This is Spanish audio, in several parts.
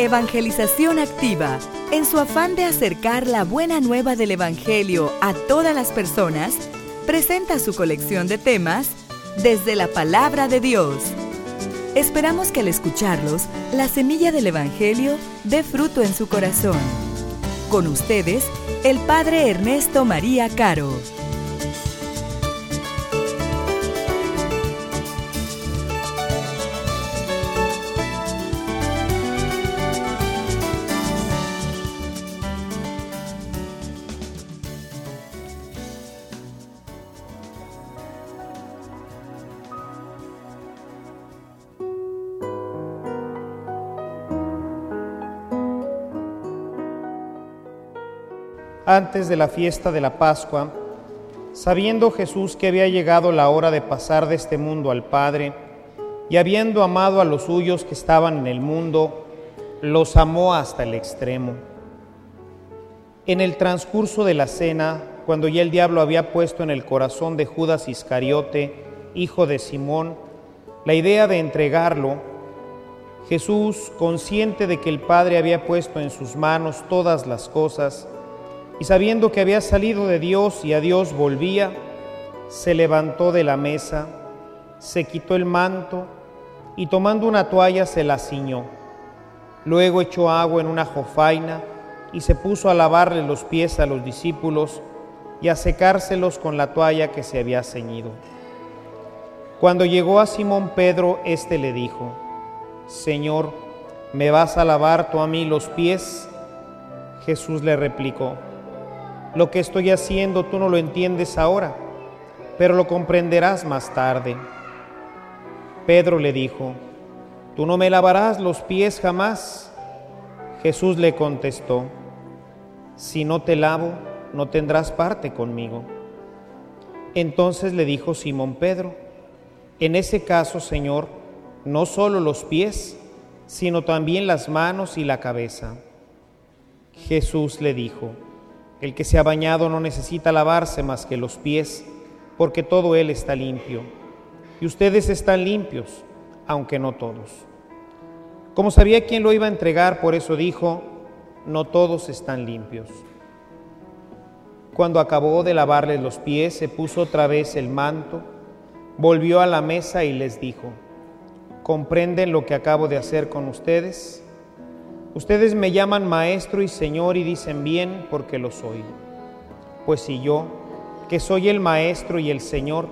Evangelización Activa, en su afán de acercar la buena nueva del Evangelio a todas las personas, presenta su colección de temas desde la palabra de Dios. Esperamos que al escucharlos, la semilla del Evangelio dé fruto en su corazón. Con ustedes, el Padre Ernesto María Caro. Antes de la fiesta de la Pascua, sabiendo Jesús que había llegado la hora de pasar de este mundo al Padre, y habiendo amado a los suyos que estaban en el mundo, los amó hasta el extremo. En el transcurso de la cena, cuando ya el diablo había puesto en el corazón de Judas Iscariote, hijo de Simón, la idea de entregarlo, Jesús, consciente de que el Padre había puesto en sus manos todas las cosas, y sabiendo que había salido de Dios y a Dios volvía, se levantó de la mesa, se quitó el manto y tomando una toalla se la ciñó. Luego echó agua en una jofaina y se puso a lavarle los pies a los discípulos y a secárselos con la toalla que se había ceñido. Cuando llegó a Simón Pedro, éste le dijo, Señor, ¿me vas a lavar tú a mí los pies? Jesús le replicó, lo que estoy haciendo tú no lo entiendes ahora, pero lo comprenderás más tarde. Pedro le dijo, tú no me lavarás los pies jamás. Jesús le contestó, si no te lavo, no tendrás parte conmigo. Entonces le dijo Simón Pedro, en ese caso, Señor, no solo los pies, sino también las manos y la cabeza. Jesús le dijo, el que se ha bañado no necesita lavarse más que los pies, porque todo él está limpio. Y ustedes están limpios, aunque no todos. Como sabía quién lo iba a entregar, por eso dijo, no todos están limpios. Cuando acabó de lavarles los pies, se puso otra vez el manto, volvió a la mesa y les dijo, ¿comprenden lo que acabo de hacer con ustedes? Ustedes me llaman maestro y señor y dicen bien porque lo soy. Pues si yo, que soy el maestro y el señor,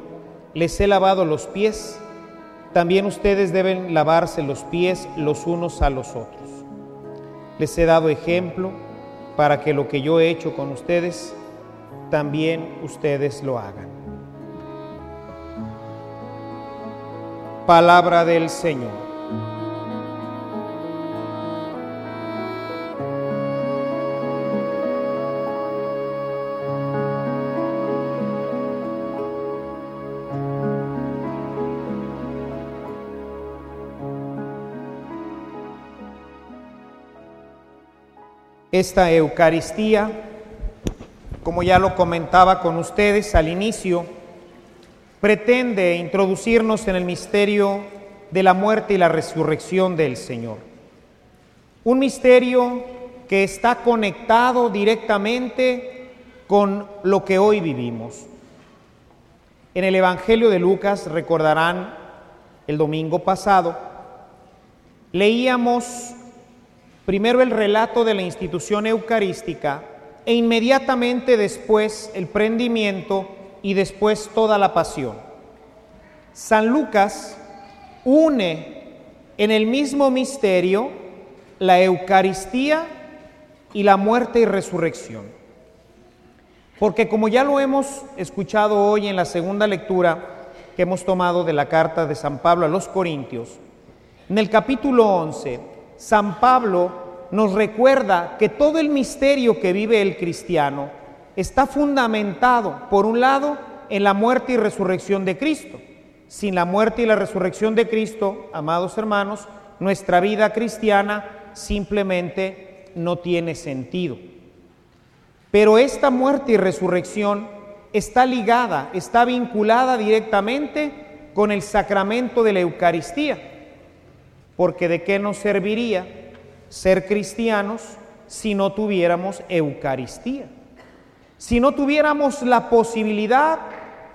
les he lavado los pies, también ustedes deben lavarse los pies los unos a los otros. Les he dado ejemplo para que lo que yo he hecho con ustedes, también ustedes lo hagan. Palabra del Señor. Esta Eucaristía, como ya lo comentaba con ustedes al inicio, pretende introducirnos en el misterio de la muerte y la resurrección del Señor. Un misterio que está conectado directamente con lo que hoy vivimos. En el Evangelio de Lucas, recordarán, el domingo pasado, leíamos primero el relato de la institución eucarística e inmediatamente después el prendimiento y después toda la pasión. San Lucas une en el mismo misterio la Eucaristía y la muerte y resurrección. Porque como ya lo hemos escuchado hoy en la segunda lectura que hemos tomado de la carta de San Pablo a los Corintios, en el capítulo 11 San Pablo nos recuerda que todo el misterio que vive el cristiano está fundamentado, por un lado, en la muerte y resurrección de Cristo. Sin la muerte y la resurrección de Cristo, amados hermanos, nuestra vida cristiana simplemente no tiene sentido. Pero esta muerte y resurrección está ligada, está vinculada directamente con el sacramento de la Eucaristía porque de qué nos serviría ser cristianos si no tuviéramos Eucaristía, si no tuviéramos la posibilidad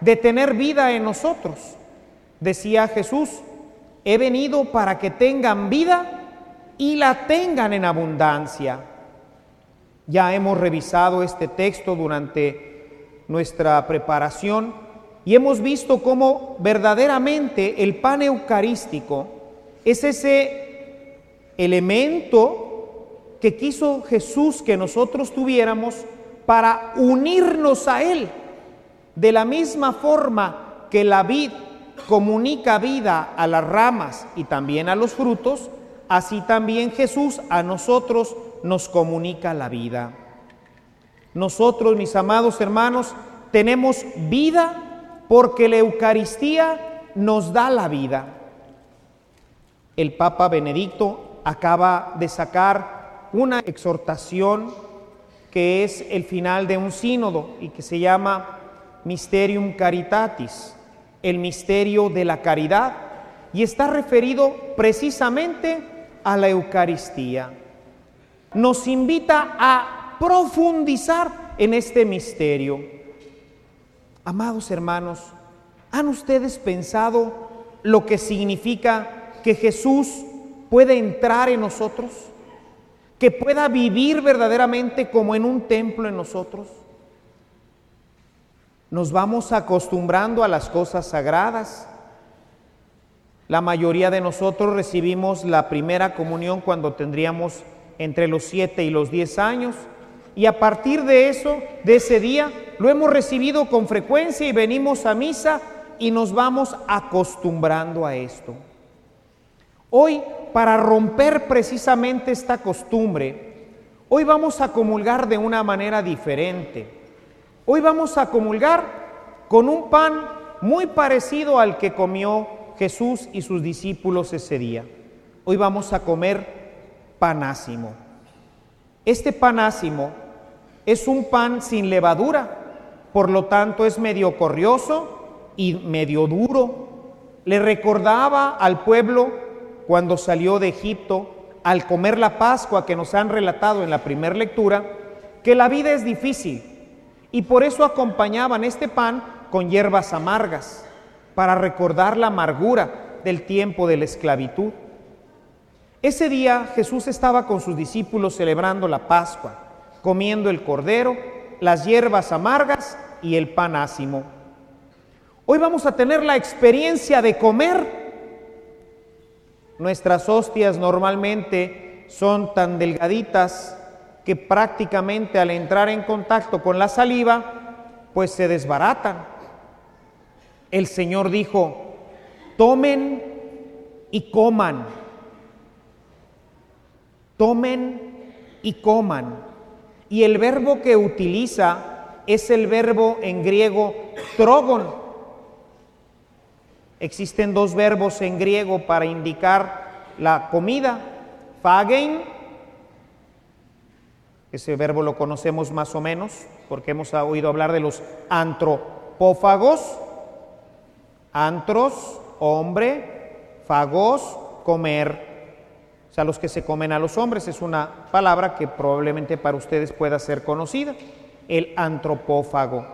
de tener vida en nosotros. Decía Jesús, he venido para que tengan vida y la tengan en abundancia. Ya hemos revisado este texto durante nuestra preparación y hemos visto cómo verdaderamente el pan eucarístico es ese elemento que quiso Jesús que nosotros tuviéramos para unirnos a Él. De la misma forma que la vid comunica vida a las ramas y también a los frutos, así también Jesús a nosotros nos comunica la vida. Nosotros, mis amados hermanos, tenemos vida porque la Eucaristía nos da la vida. El Papa Benedicto acaba de sacar una exhortación que es el final de un sínodo y que se llama Mysterium Caritatis, el misterio de la caridad, y está referido precisamente a la Eucaristía. Nos invita a profundizar en este misterio. Amados hermanos, ¿han ustedes pensado lo que significa que Jesús puede entrar en nosotros? que pueda vivir verdaderamente como en un templo en nosotros. Nos vamos acostumbrando a las cosas sagradas. La mayoría de nosotros recibimos la primera comunión cuando tendríamos entre los siete y los diez años. Y a partir de eso, de ese día, lo hemos recibido con frecuencia y venimos a misa y nos vamos acostumbrando a esto. Hoy para romper precisamente esta costumbre, hoy vamos a comulgar de una manera diferente. Hoy vamos a comulgar con un pan muy parecido al que comió Jesús y sus discípulos ese día. Hoy vamos a comer panásimo. Este panásimo es un pan sin levadura, por lo tanto es medio corrioso y medio duro. Le recordaba al pueblo cuando salió de Egipto al comer la Pascua que nos han relatado en la primera lectura, que la vida es difícil y por eso acompañaban este pan con hierbas amargas, para recordar la amargura del tiempo de la esclavitud. Ese día Jesús estaba con sus discípulos celebrando la Pascua, comiendo el cordero, las hierbas amargas y el pan ácimo. Hoy vamos a tener la experiencia de comer Nuestras hostias normalmente son tan delgaditas que prácticamente al entrar en contacto con la saliva, pues se desbaratan. El Señor dijo, tomen y coman, tomen y coman. Y el verbo que utiliza es el verbo en griego trogon, Existen dos verbos en griego para indicar la comida. Fagen, ese verbo lo conocemos más o menos porque hemos oído hablar de los antropófagos. Antros, hombre, fagos, comer. O sea, los que se comen a los hombres es una palabra que probablemente para ustedes pueda ser conocida. El antropófago.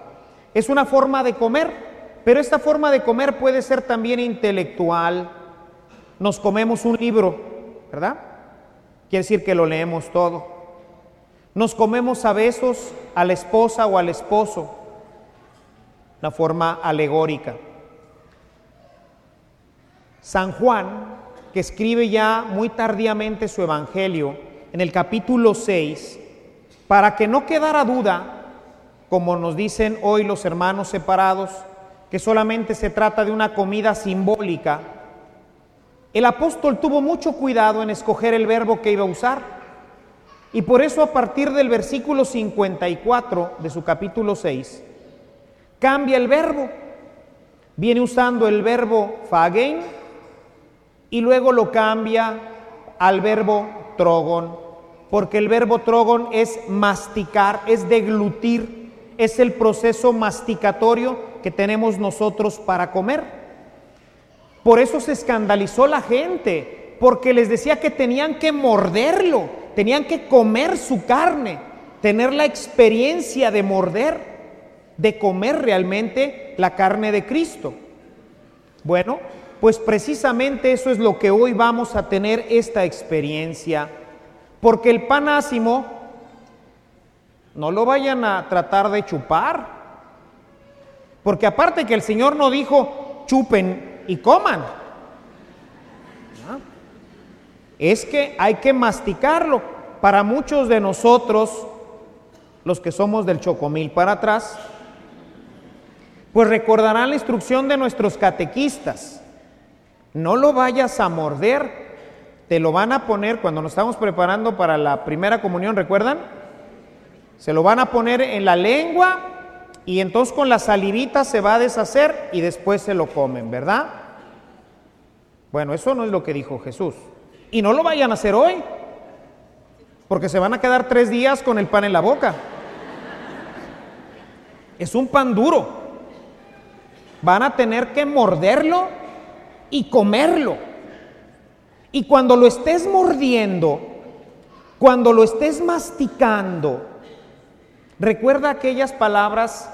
Es una forma de comer pero esta forma de comer puede ser también intelectual. Nos comemos un libro, ¿verdad? Quiere decir que lo leemos todo. Nos comemos a besos a la esposa o al esposo, la forma alegórica. San Juan, que escribe ya muy tardíamente su evangelio, en el capítulo 6, para que no quedara duda, como nos dicen hoy los hermanos separados, que solamente se trata de una comida simbólica, el apóstol tuvo mucho cuidado en escoger el verbo que iba a usar. Y por eso a partir del versículo 54 de su capítulo 6, cambia el verbo. Viene usando el verbo fagen y luego lo cambia al verbo trogon, porque el verbo trogon es masticar, es deglutir, es el proceso masticatorio que tenemos nosotros para comer. Por eso se escandalizó la gente Porque les decía que tenían que morderlo, tenían que comer su carne, tener la experiencia de morder, de comer realmente la carne de Cristo. Bueno, pues precisamente eso es lo que hoy vamos a tener esta experiencia. Porque el panásimo no lo vayan a tratar de chupar. Porque aparte que el Señor no dijo chupen y coman. Es que hay que masticarlo. Para muchos de nosotros, los que somos del chocomil para atrás, pues recordarán la instrucción de nuestros catequistas. No lo vayas a morder, te lo van a poner cuando nos estamos preparando para la primera comunión, ¿recuerdan? Se lo van a poner en la lengua y entonces con la salivita se va a deshacer y después se lo comen, ¿verdad? Bueno, eso no es lo que dijo Jesús. Y no lo vayan a hacer hoy, porque se van a quedar tres días con el pan en la boca. Es un pan duro. Van a tener que morderlo y comerlo. Y cuando lo estés mordiendo, cuando lo estés masticando, recuerda aquellas palabras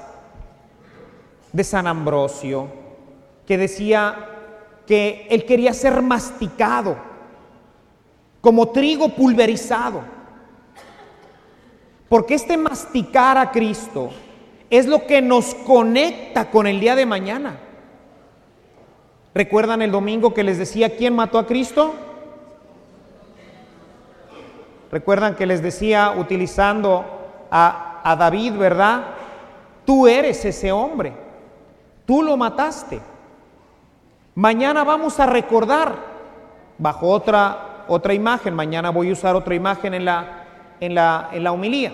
de San Ambrosio que decía que él quería ser masticado como trigo pulverizado. Porque este masticar a Cristo es lo que nos conecta con el día de mañana. ¿Recuerdan el domingo que les decía quién mató a Cristo? Recuerdan que les decía utilizando a, a, David, ¿verdad? Tú eres ese hombre, tú lo mataste. Mañana vamos a recordar, bajo otra, otra imagen, mañana voy a usar otra imagen en la, en la, en la humilía.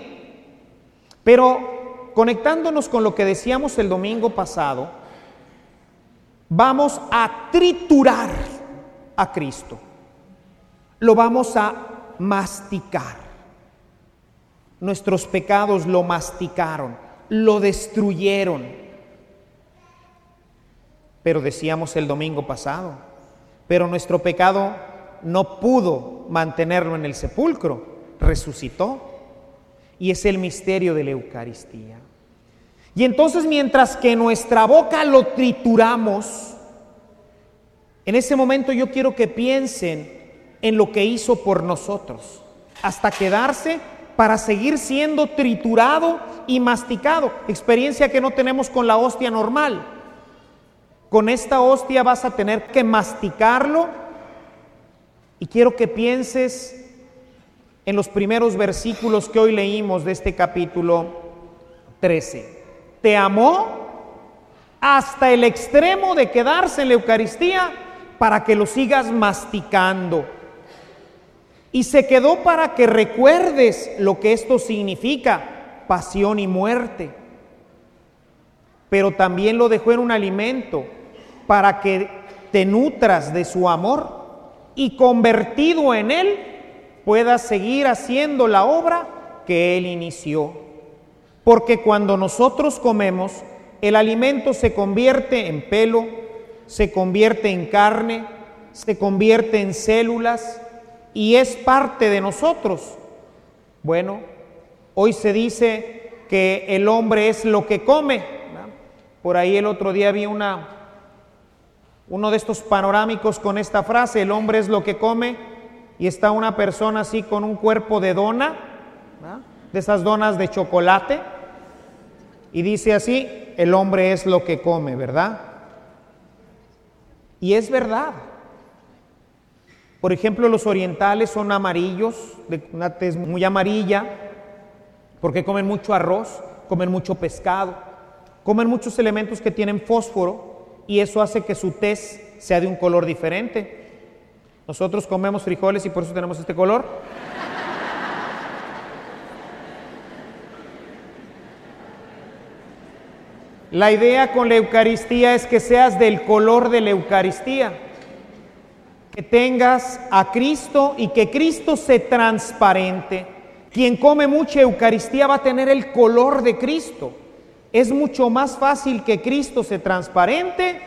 Pero conectándonos con lo que decíamos el domingo pasado, vamos a triturar a Cristo. Lo vamos a masticar. Nuestros pecados lo masticaron, lo destruyeron. Pero decíamos el domingo pasado, pero nuestro pecado no pudo mantenerlo en el sepulcro, resucitó. Y es el misterio de la Eucaristía. Y entonces mientras que nuestra boca lo trituramos, en ese momento yo quiero que piensen en lo que hizo por nosotros, hasta quedarse para seguir siendo triturado y masticado, experiencia que no tenemos con la hostia normal. Con esta hostia vas a tener que masticarlo y quiero que pienses en los primeros versículos que hoy leímos de este capítulo 13 te amó hasta el extremo de quedarse en la Eucaristía para que lo sigas masticando. Y se quedó para que recuerdes lo que esto significa, pasión y muerte. Pero también lo dejó en un alimento para que te nutras de su amor y convertido en él puedas seguir haciendo la obra que él inició. Porque cuando nosotros comemos, el alimento se convierte en pelo, se convierte en carne, se convierte en células y es parte de nosotros. Bueno, hoy se dice que el hombre es lo que come. Por ahí el otro día vi una, uno de estos panorámicos con esta frase, el hombre es lo que come, y está una persona así con un cuerpo de dona, de esas donas de chocolate, y dice así, el hombre es lo que come, ¿verdad? Y es verdad. Por ejemplo, los orientales son amarillos, de una tez muy amarilla, porque comen mucho arroz, comen mucho pescado, comen muchos elementos que tienen fósforo y eso hace que su tez sea de un color diferente. Nosotros comemos frijoles y por eso tenemos este color. La idea con la Eucaristía es que seas del color de la Eucaristía, que tengas a Cristo y que Cristo se transparente. Quien come mucha Eucaristía va a tener el color de Cristo. Es mucho más fácil que Cristo se transparente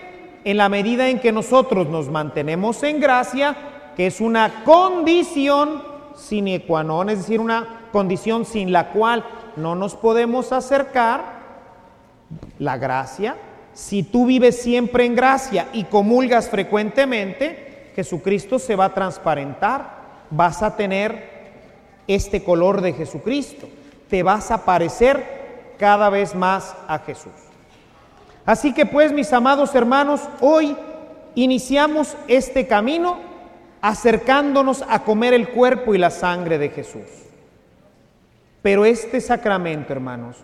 en la medida en que nosotros nos mantenemos en gracia que es una condición sine qua non, es decir, una condición sin la cual no nos podemos acercar, la gracia. Si tú vives siempre en gracia y comulgas frecuentemente, Jesucristo se va a transparentar, vas a tener este color de Jesucristo, te vas a parecer cada vez más a Jesús. Así que pues, mis amados hermanos, hoy iniciamos este camino acercándonos a comer el cuerpo y la sangre de Jesús. Pero este sacramento, hermanos,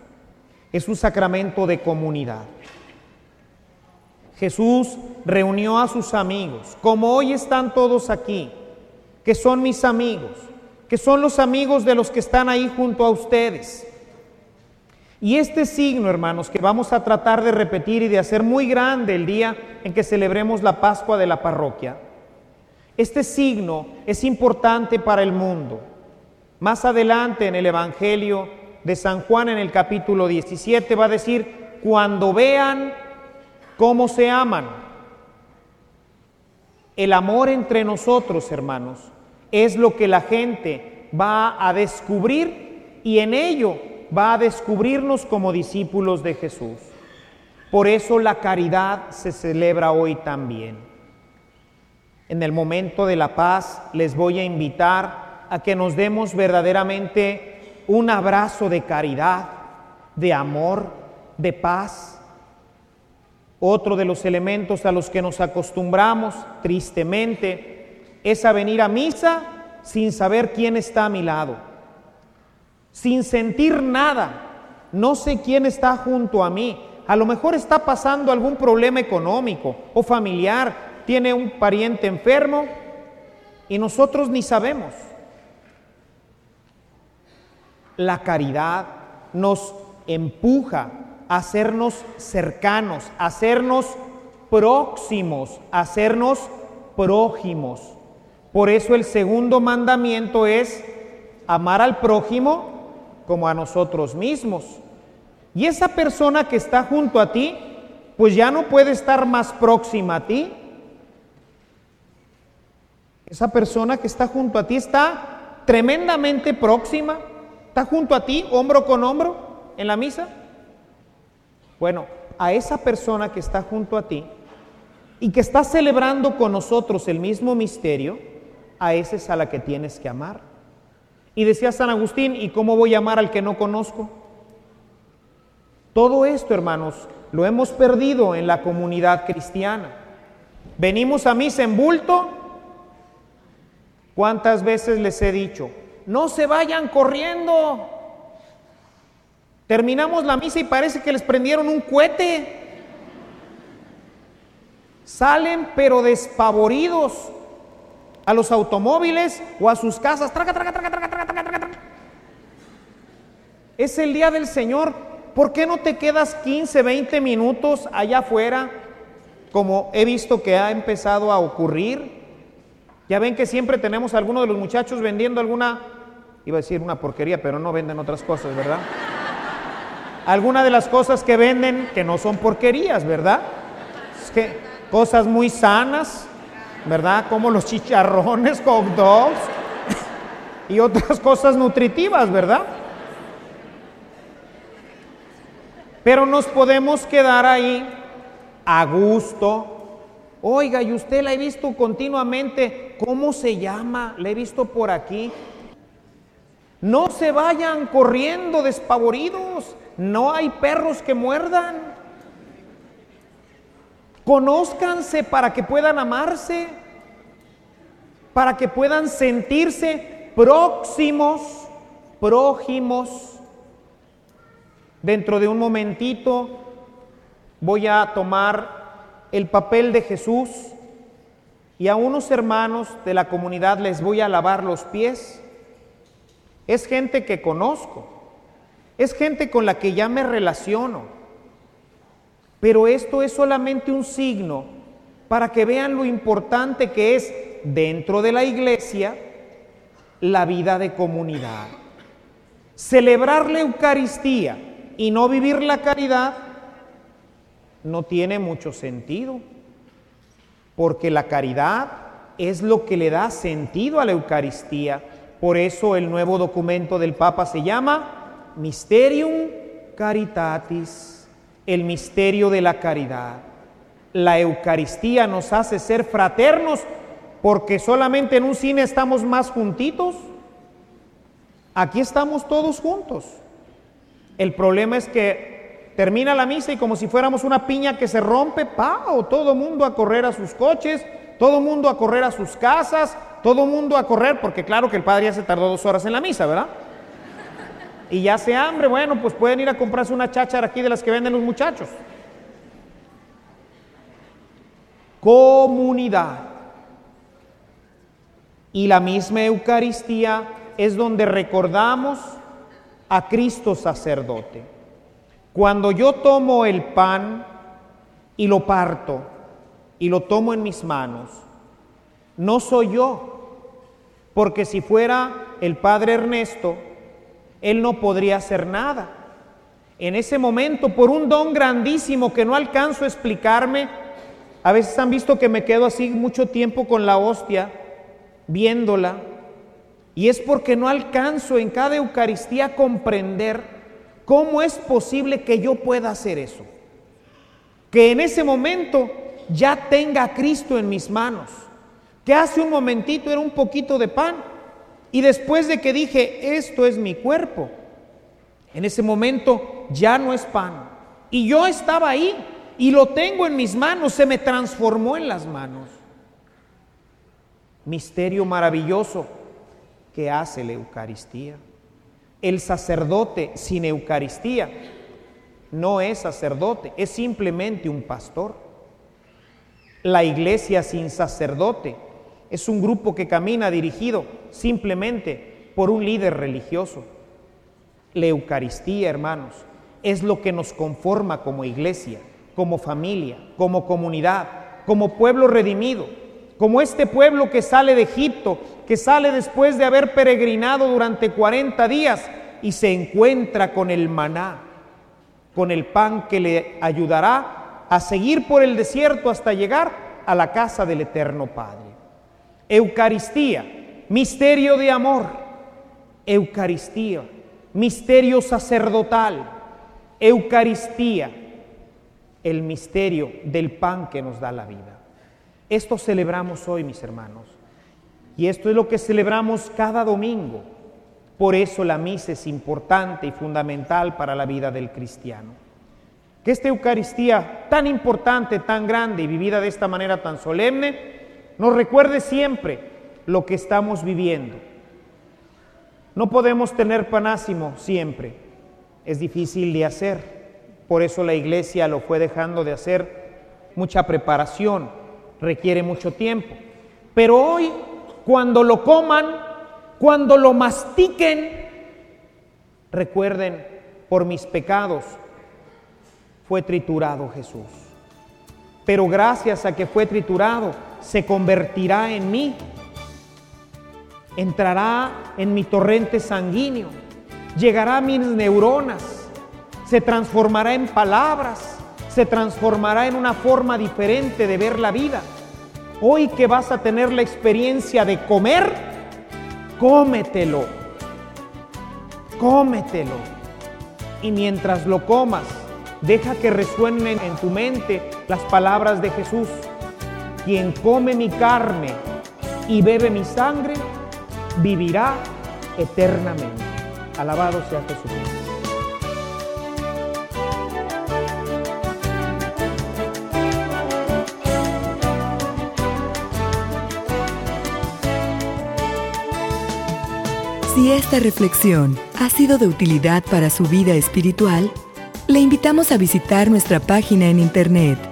es un sacramento de comunidad. Jesús reunió a sus amigos, como hoy están todos aquí, que son mis amigos, que son los amigos de los que están ahí junto a ustedes. Y este signo, hermanos, que vamos a tratar de repetir y de hacer muy grande el día en que celebremos la Pascua de la parroquia, este signo es importante para el mundo. Más adelante en el Evangelio de San Juan en el capítulo 17 va a decir, cuando vean cómo se aman, el amor entre nosotros, hermanos, es lo que la gente va a descubrir y en ello va a descubrirnos como discípulos de Jesús. Por eso la caridad se celebra hoy también. En el momento de la paz les voy a invitar a que nos demos verdaderamente un abrazo de caridad, de amor, de paz. Otro de los elementos a los que nos acostumbramos tristemente es a venir a misa sin saber quién está a mi lado sin sentir nada. No sé quién está junto a mí. A lo mejor está pasando algún problema económico o familiar, tiene un pariente enfermo y nosotros ni sabemos. La caridad nos empuja hacernos cercanos, hacernos próximos, hacernos prójimos. Por eso el segundo mandamiento es amar al prójimo como a nosotros mismos. Y esa persona que está junto a ti, pues ya no puede estar más próxima a ti. Esa persona que está junto a ti está tremendamente próxima, está junto a ti, hombro con hombro, en la misa. Bueno, a esa persona que está junto a ti y que está celebrando con nosotros el mismo misterio, a esa es a la que tienes que amar. Y decía San Agustín, ¿y cómo voy a amar al que no conozco? Todo esto, hermanos, lo hemos perdido en la comunidad cristiana. Venimos a misa en bulto. ¿Cuántas veces les he dicho? No se vayan corriendo. Terminamos la misa y parece que les prendieron un cohete. Salen pero despavoridos a los automóviles o a sus casas. Traga, traga, traga, traga, traga, traga, traga. Es el día del Señor. ¿Por qué no te quedas 15, 20 minutos allá afuera? Como he visto que ha empezado a ocurrir. Ya ven que siempre tenemos a alguno de los muchachos vendiendo alguna, iba a decir una porquería, pero no venden otras cosas, ¿verdad? Alguna de las cosas que venden que no son porquerías, ¿verdad? Es que cosas muy sanas, ¿verdad? Como los chicharrones, hot dogs y otras cosas nutritivas, ¿verdad? Pero nos podemos quedar ahí a gusto. Oiga, y usted la he visto continuamente, ¿cómo se llama? La he visto por aquí. No se vayan corriendo despavoridos, no hay perros que muerdan. Conózcanse para que puedan amarse, para que puedan sentirse próximos, prójimos. Dentro de un momentito voy a tomar el papel de Jesús y a unos hermanos de la comunidad les voy a lavar los pies. Es gente que conozco, es gente con la que ya me relaciono pero esto es solamente un signo para que vean lo importante que es dentro de la iglesia la vida de comunidad. Celebrar la Eucaristía y no vivir la caridad no tiene mucho sentido, porque la caridad es lo que le da sentido a la Eucaristía. Por eso el nuevo documento del Papa se llama Mysterium Caritatis, el misterio de la caridad. La Eucaristía nos hace ser fraternos porque solamente en un cine estamos más juntitos. Aquí estamos todos juntos. El problema es que termina la misa y como si fuéramos una piña que se rompe, ¡pau! Todo mundo a correr a sus coches, todo mundo a correr a sus casas, todo mundo a correr, porque claro que el padre ya se tardó dos horas en la misa, ¿verdad? Y ya se hambre, bueno, pues pueden ir a comprarse una cháchara aquí de las que venden los muchachos. Comunidad. Y la misma Eucaristía es donde recordamos a Cristo sacerdote. Cuando yo tomo el pan y lo parto y lo tomo en mis manos, no soy yo, porque si fuera el Padre Ernesto, él no podría hacer nada. En ese momento, por un don grandísimo que no alcanzo a explicarme, a veces han visto que me quedo así mucho tiempo con la hostia, viéndola, y es porque no alcanzo en cada Eucaristía comprender cómo es posible que yo pueda hacer eso. Que en ese momento ya tenga a Cristo en mis manos. Que hace un momentito era un poquito de pan. Y después de que dije, esto es mi cuerpo, en ese momento ya no es pan. Y yo estaba ahí y lo tengo en mis manos, se me transformó en las manos. Misterio maravilloso que hace la Eucaristía. El sacerdote sin Eucaristía no es sacerdote, es simplemente un pastor. La iglesia sin sacerdote es un grupo que camina dirigido simplemente por un líder religioso. La Eucaristía, hermanos, es lo que nos conforma como iglesia, como familia, como comunidad, como pueblo redimido como este pueblo que sale de Egipto, que sale después de haber peregrinado durante 40 días y se encuentra con el maná, con el pan que le ayudará a seguir por el desierto hasta llegar a la casa del Eterno Padre. Eucaristía, misterio de amor. Eucaristía, misterio sacerdotal. Eucaristía, el misterio del pan que nos da la vida. Esto celebramos hoy, mis hermanos. Y esto es lo que celebramos cada domingo. Por eso la misa es importante y fundamental para la vida del cristiano. Que esta Eucaristía tan importante, tan grande y vivida de esta manera tan solemne, nos recuerde siempre lo que estamos viviendo. No podemos tener panásimo siempre. Es difícil de hacer. Por eso la iglesia lo fue dejando de hacer mucha preparación requiere mucho tiempo. Pero hoy, cuando lo coman, cuando lo mastiquen, recuerden, por mis pecados fue triturado Jesús. Pero gracias a que fue triturado, se convertirá en mí, entrará en mi torrente sanguíneo, llegará a mis neuronas, se transformará en palabras, se transformará en una forma diferente de ver la vida. Hoy que vas a tener la experiencia de comer, cómetelo, cómetelo. Y mientras lo comas, deja que resuenen en tu mente las palabras de Jesús. Quien come mi carne y bebe mi sangre, vivirá eternamente. Alabado sea Jesucristo. Si esta reflexión ha sido de utilidad para su vida espiritual, le invitamos a visitar nuestra página en internet